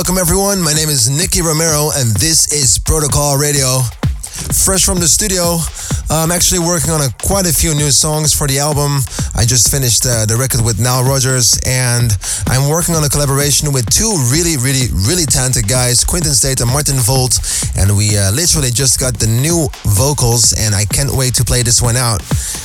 welcome everyone. My name is Nicky Romero and this is Protocol Radio. Fresh from the studio, I'm actually working on a, quite a few new songs for the album. I just finished uh, the record with Nile Rodgers, and I'm working on a collaboration with two really, really, really talented guys, Quentin State and Martin Volt. And we uh, literally just got the new vocals, and I can't wait to play this one out.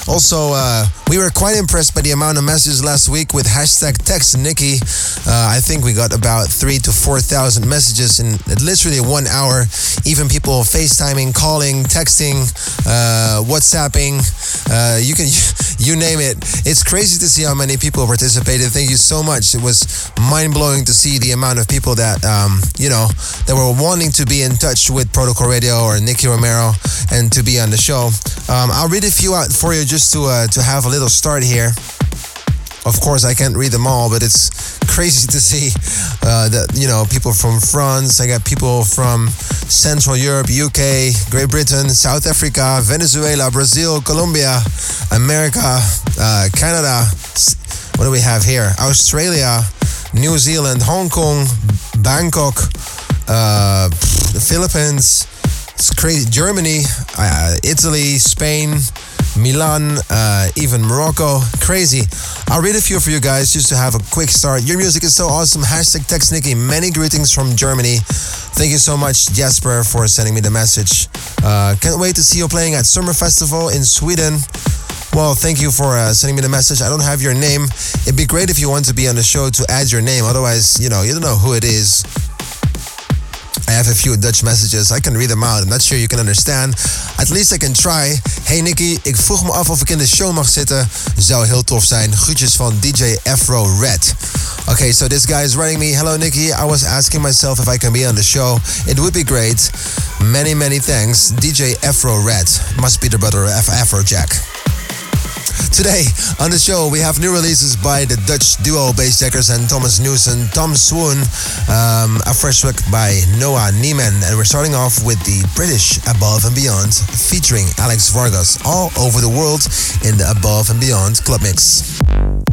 Also, uh, we were quite impressed by the amount of messages last week with hashtag text Nicky. Uh, I think we got about three to 4,000 messages in literally one hour. Even people FaceTiming, calling, texting, uh, WhatsApping, uh, you can, you name it. It's crazy to see how many people participated. Thank you so much. It was mind blowing to see the amount of people that, um, you know, that were wanting to be in touch with Protocol Radio or Nicky Romero and to be on the show. Um, I'll read a few out for you just to, uh, to have a little start here. Of course, I can't read them all, but it's crazy to see uh, that you know people from France. I got people from Central Europe, UK, Great Britain, South Africa, Venezuela, Brazil, Colombia, America, uh, Canada. What do we have here? Australia, New Zealand, Hong Kong, Bangkok, uh, the Philippines. It's crazy. Germany, uh, Italy, Spain. Milan, uh, even Morocco. Crazy. I'll read a few for you guys just to have a quick start. Your music is so awesome. Hashtag text. Many greetings from Germany. Thank you so much, Jasper, for sending me the message. Uh, can't wait to see you playing at Summer Festival in Sweden. Well, thank you for uh, sending me the message. I don't have your name. It'd be great if you want to be on the show to add your name. Otherwise, you know, you don't know who it is. I have a few Dutch messages. I can read them out. I'm not sure you can understand. At least I can try. Hey Nicky, ik vroeg me af of ik in de show mag zitten. Zou heel tof zijn. Groetjes van DJ Afro Red. Okay, so this guy is writing me. Hello Nicky, I was asking myself if I can be on the show. It would be great. Many, many thanks. DJ Afro Red. Must be the brother of Afro Jack. Today on the show, we have new releases by the Dutch duo Bassjackers and Thomas Newson, Tom Swoon, um, a fresh work by Noah Neiman, and we're starting off with the British Above and Beyond featuring Alex Vargas all over the world in the Above and Beyond Club Mix.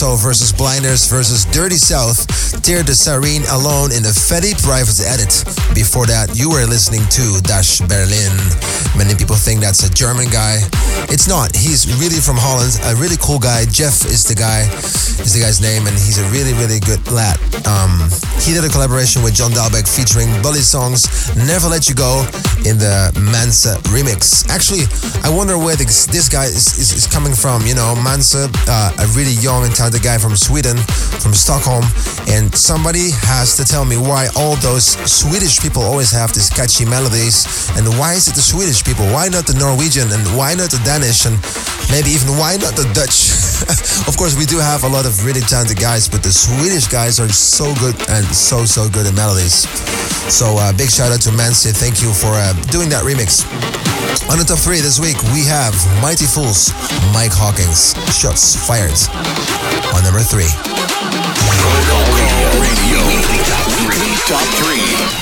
Talented versus Blinders versus Dirty South, Tear the Siren Alone in the Fetty Private Edit. Before that, you were listening to Dash Berlin. Many people think that's a German guy. It's not. He's really from Holland, a really cool guy. Jeff is the guy, is the guy's name, and he's a really, really good lad. Um, he did a collaboration with John Dahlbäck featuring Bully Songs, Never Let You Go in the Mansa remix. Actually, I wonder where this, this guy is, is, is, coming from. You know, Mansa, uh, a really young and talented guy from Sweden, from Stockholm, and somebody has to tell me why all those Swedish people always have these catchy melodies, and why is it the Swedish people? Why not the Norwegian, and why not the Danish, and maybe even why not the Dutch? of course, we do have a lot of really talented guys, but the Swedish guys are so good and so, so good at melodies. So, uh, big shout out to Mansi. Thank you for uh, doing that remix. On the top three this week, we have Mighty Fools, Mike Hawkins, Shots Fired. On number three. Radio, radio, three, top three.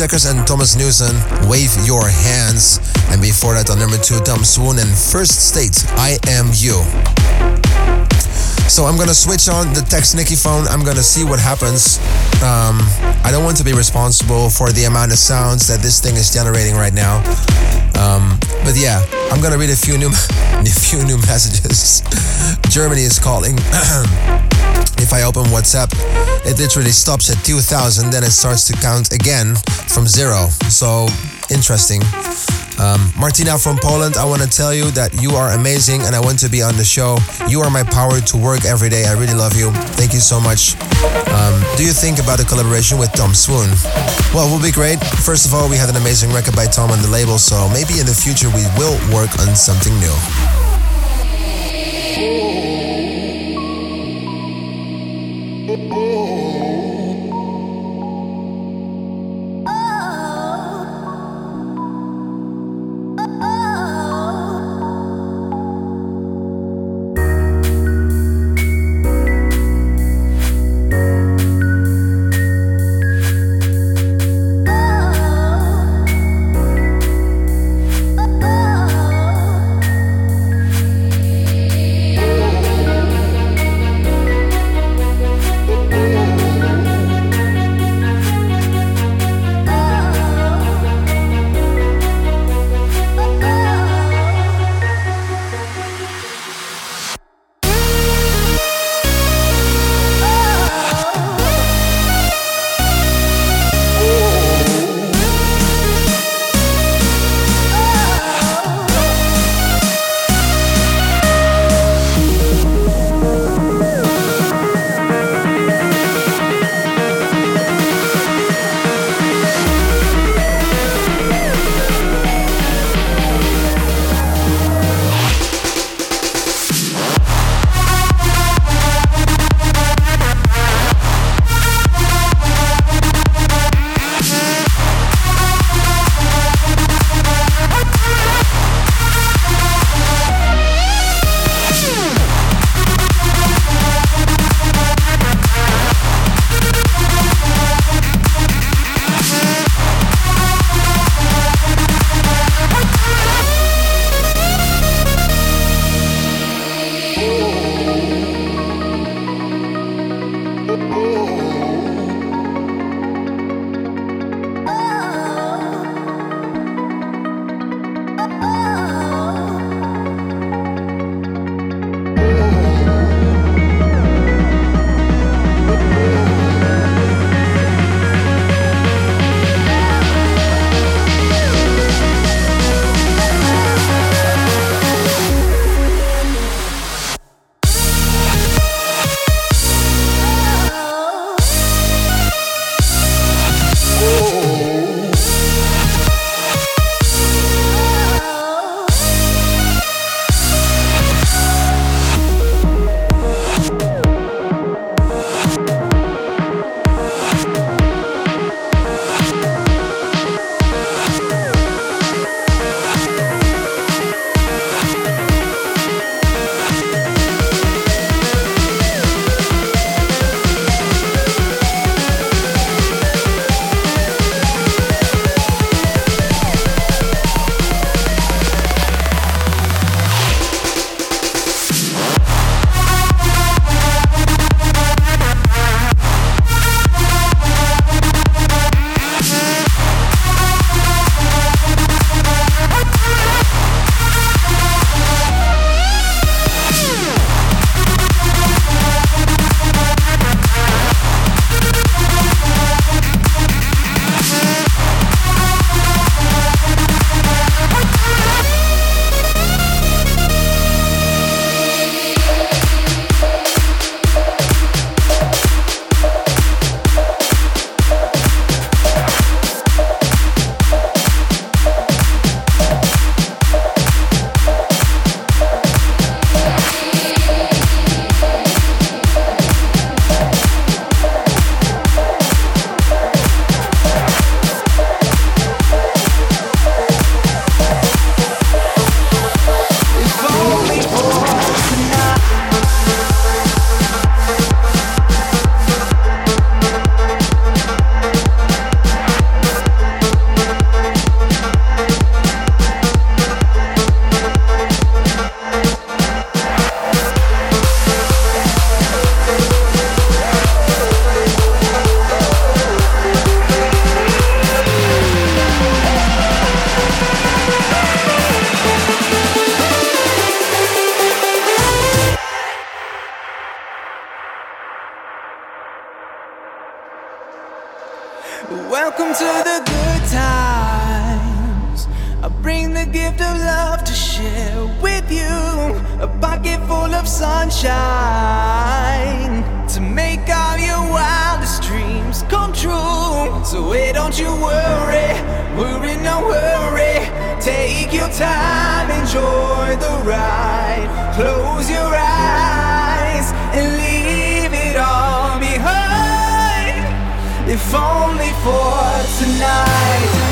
Bassjackers and Thomas Newson, Wave Your Hands. And before that, on number two, Tom Swoon and First State, I Am You. So I'm gonna switch on the text Nikki phone. I'm gonna see what happens. Um, I don't want to be responsible for the amount of sounds that this thing is generating right now. Um, but yeah, I'm gonna read a few new, a few new messages. Germany is calling. if I open WhatsApp, it literally stops at 2000, then it starts to count again from zero. So interesting. Um, Martina from Poland, I want to tell you that you are amazing and I want to be on the show. You are my power to work every day. I really love you. Thank you so much. Um, do you think about a collaboration with Tom Swoon? Well, it would be great. First of all, we had an amazing record by Tom on the label, so maybe in the future we will work on something new. Oh. If only for tonight,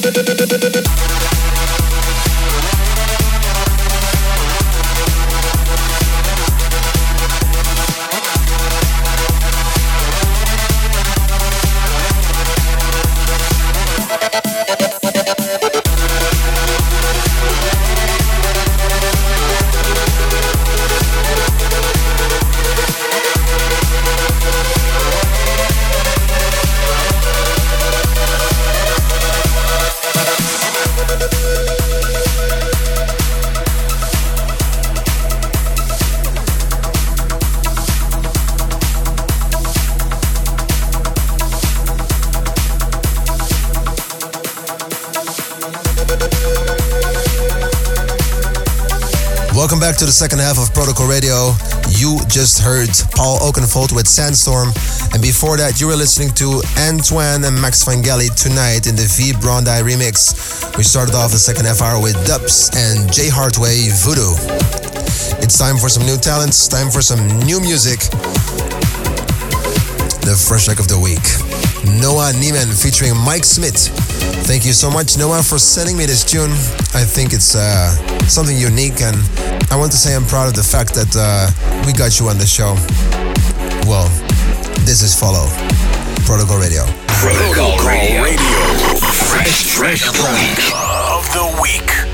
Welcome back to the second half of Protocol Radio. You just heard Paul Oakenfold with Sandstorm, and before that, you were listening to AN21 and Max Vangeli tonight in the V Brondi remix. We started off the second half hour with Dubs and Jay Hardway Voodoo. It's time for some new talents, time for some new music. The fresh track of the week Noah Neiman featuring Mike Smith. Thank you so much, Noah, for sending me this tune. I think it's uh, something unique, and I want to say I'm proud of the fact that uh, we got you on the show. Well, this is Follow Protocol Radio. Protocol, Protocol Radio. Radio. Fresh, fresh of. Of the week.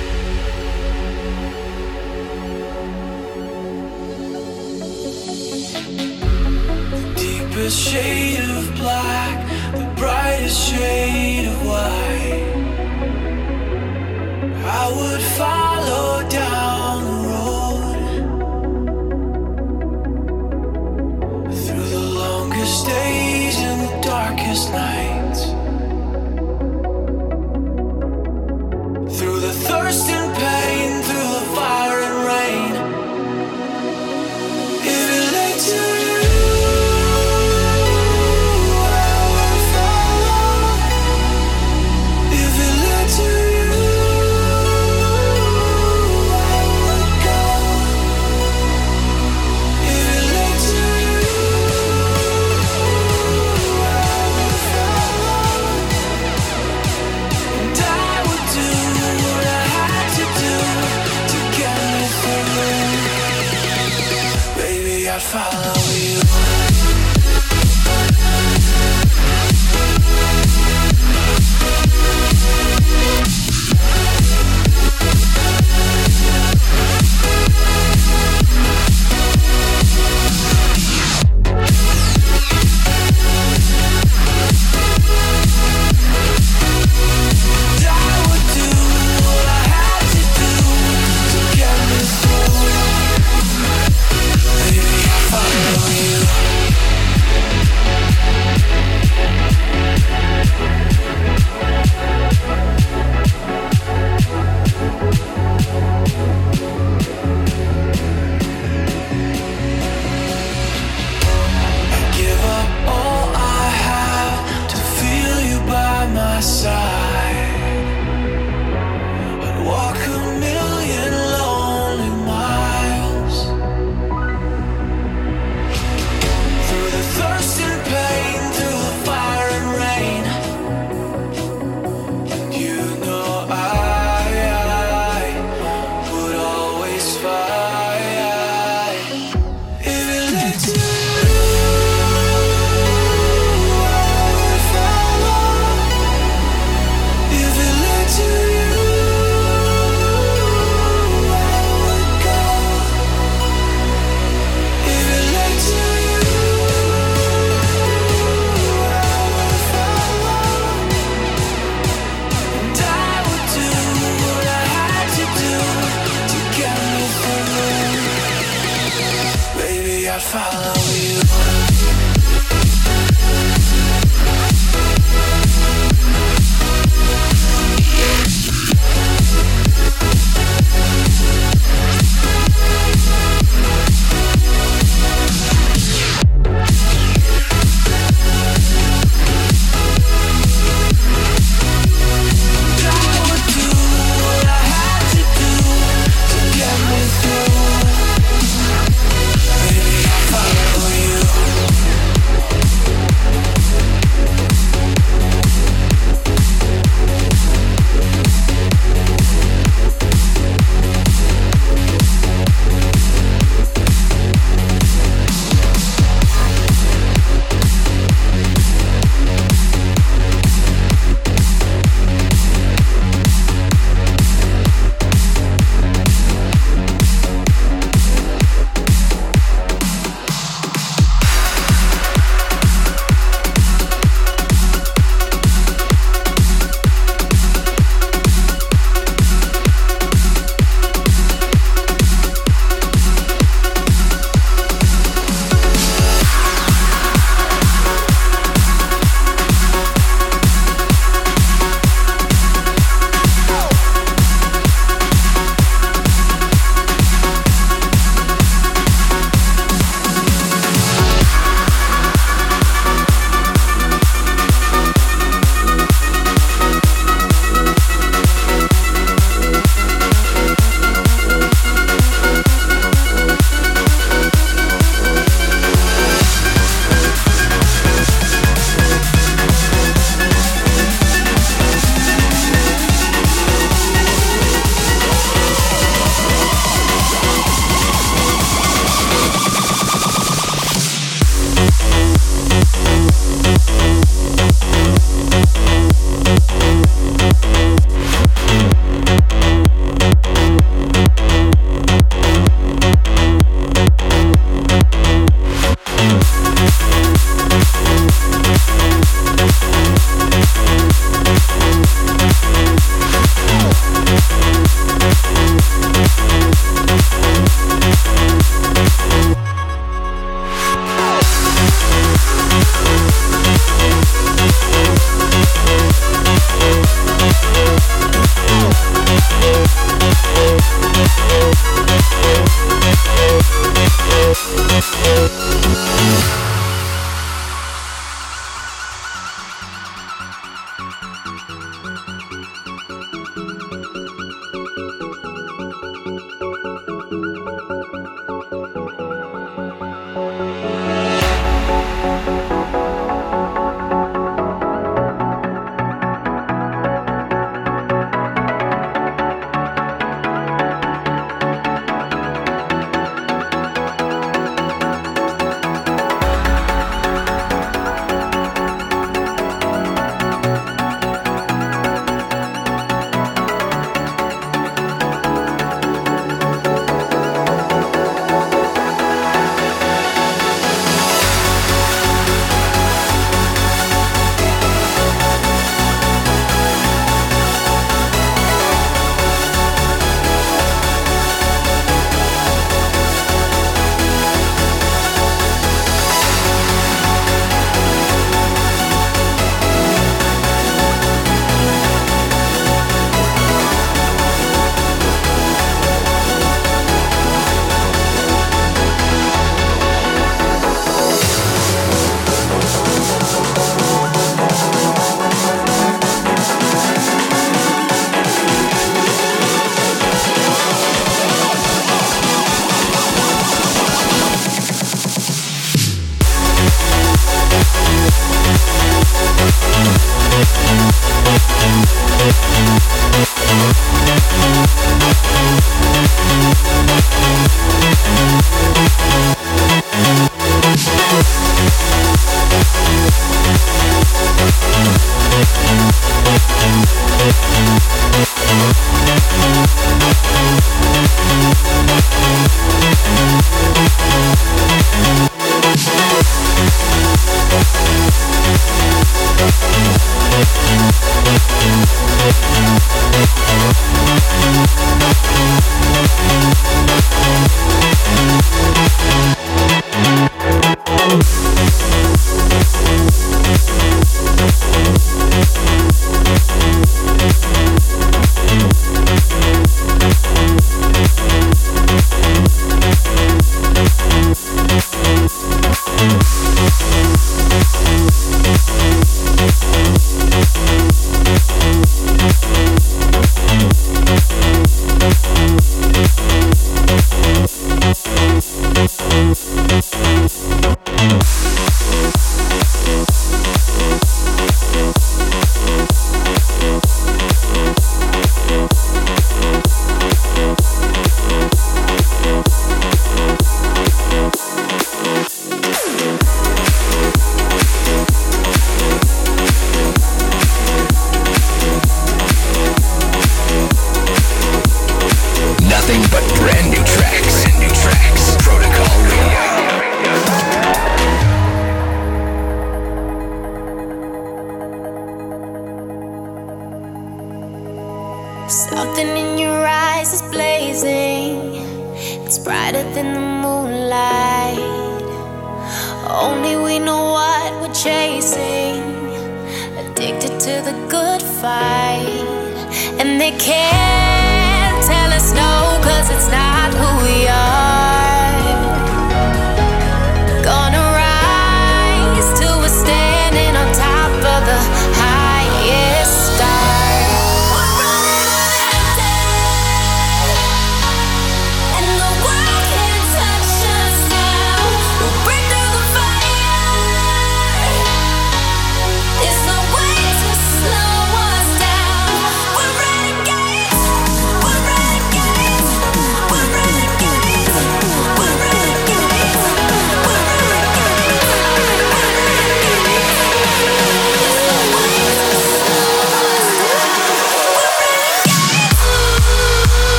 deepest shade of black, the brightest shade of white. I would follow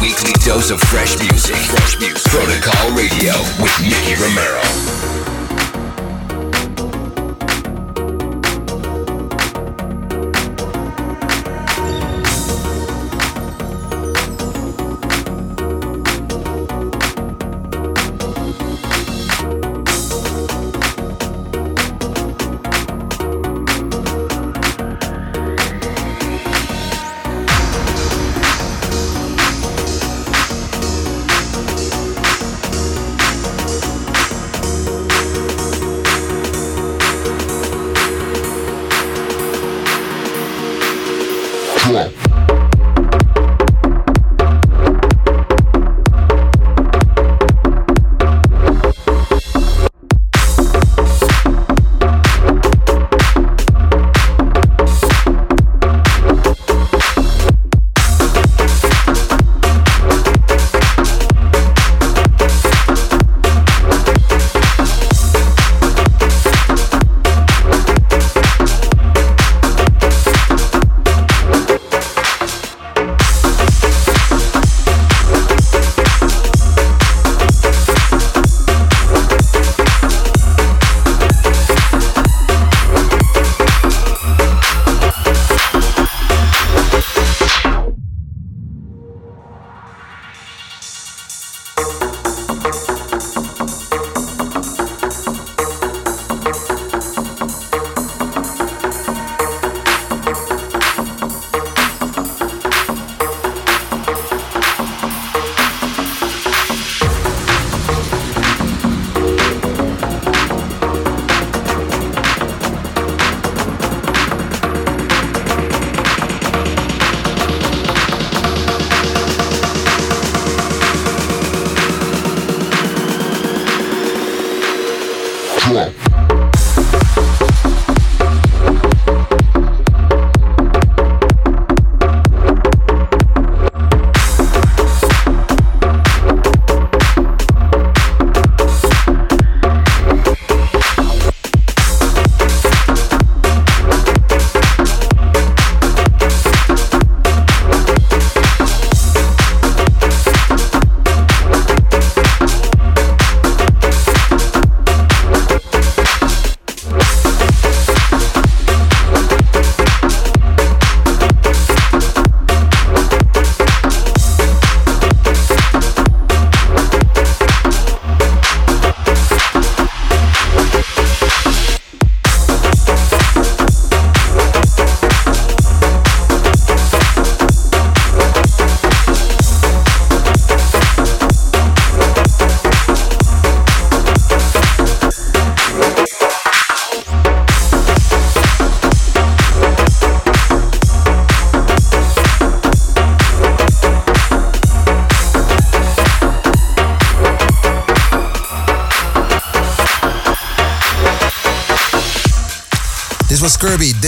weekly dose of fresh music. Fresh music. Protocol Radio with Nicky Romero.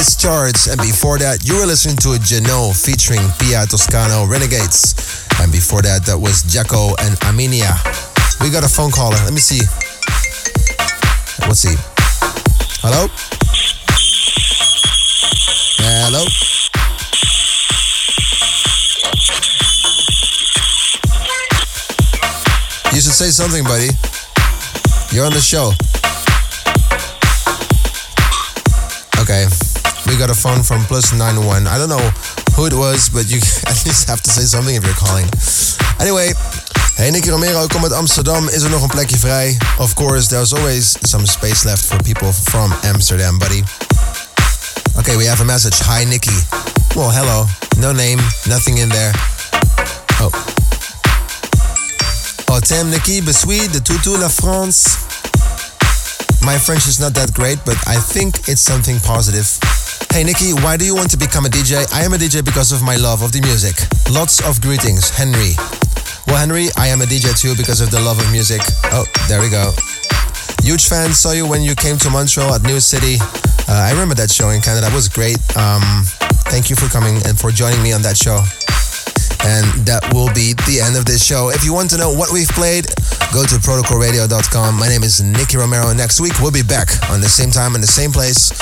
Discharge, and before that, you were listening to a Jano featuring Pia Toscano, Renegades. And before that, that was Jacko and Aminia. We got a phone caller. Let me see. Let's see. Hello? Hello? You should say something, buddy. You're on the show. We got a phone from plus nine one. I don't know who it was, but you at least have to say something if you're calling. Anyway, hey Nicky Romero, kom uit Amsterdam. Is er nog een plekje vrij? Of course, there's always some space left for people from Amsterdam, buddy. Okay, we have a message. Hi, Nicky. Well, hello. No name, nothing in there. Oh. Oh, Tim, Nicky, de Tutu, La France. My French is not that great, but I think it's something positive. Hey Nicky, why do you want to become a DJ? I am a DJ because of my love of the music. Lots of greetings, Henry. Well, Henry, I am a DJ too because of the love of music. Oh, there we go. Huge fan, saw you when you came to Montreal at New City. Uh, I remember that show in Canada, it was great. Um, thank you for coming and for joining me on that show. And that will be the end of this show. If you want to know what we've played, go to protocolradio.com. My name is Nicky Romero. Next week, we'll be back on the same time in the same place.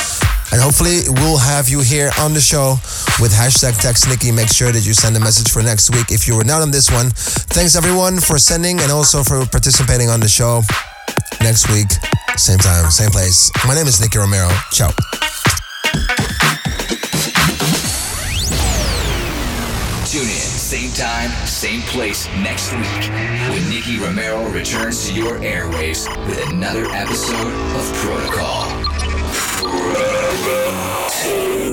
And hopefully, we'll have you here on the show with hashtag text Nicky. Make sure that you send a message for next week if you were not on this one. Thanks everyone for sending and also for participating on the show. Next week, same time, same place. My name is Nicky Romero. Ciao. Tune in, same time, same place next week when Nicky Romero returns to your airwaves with another episode of Protocol. Two.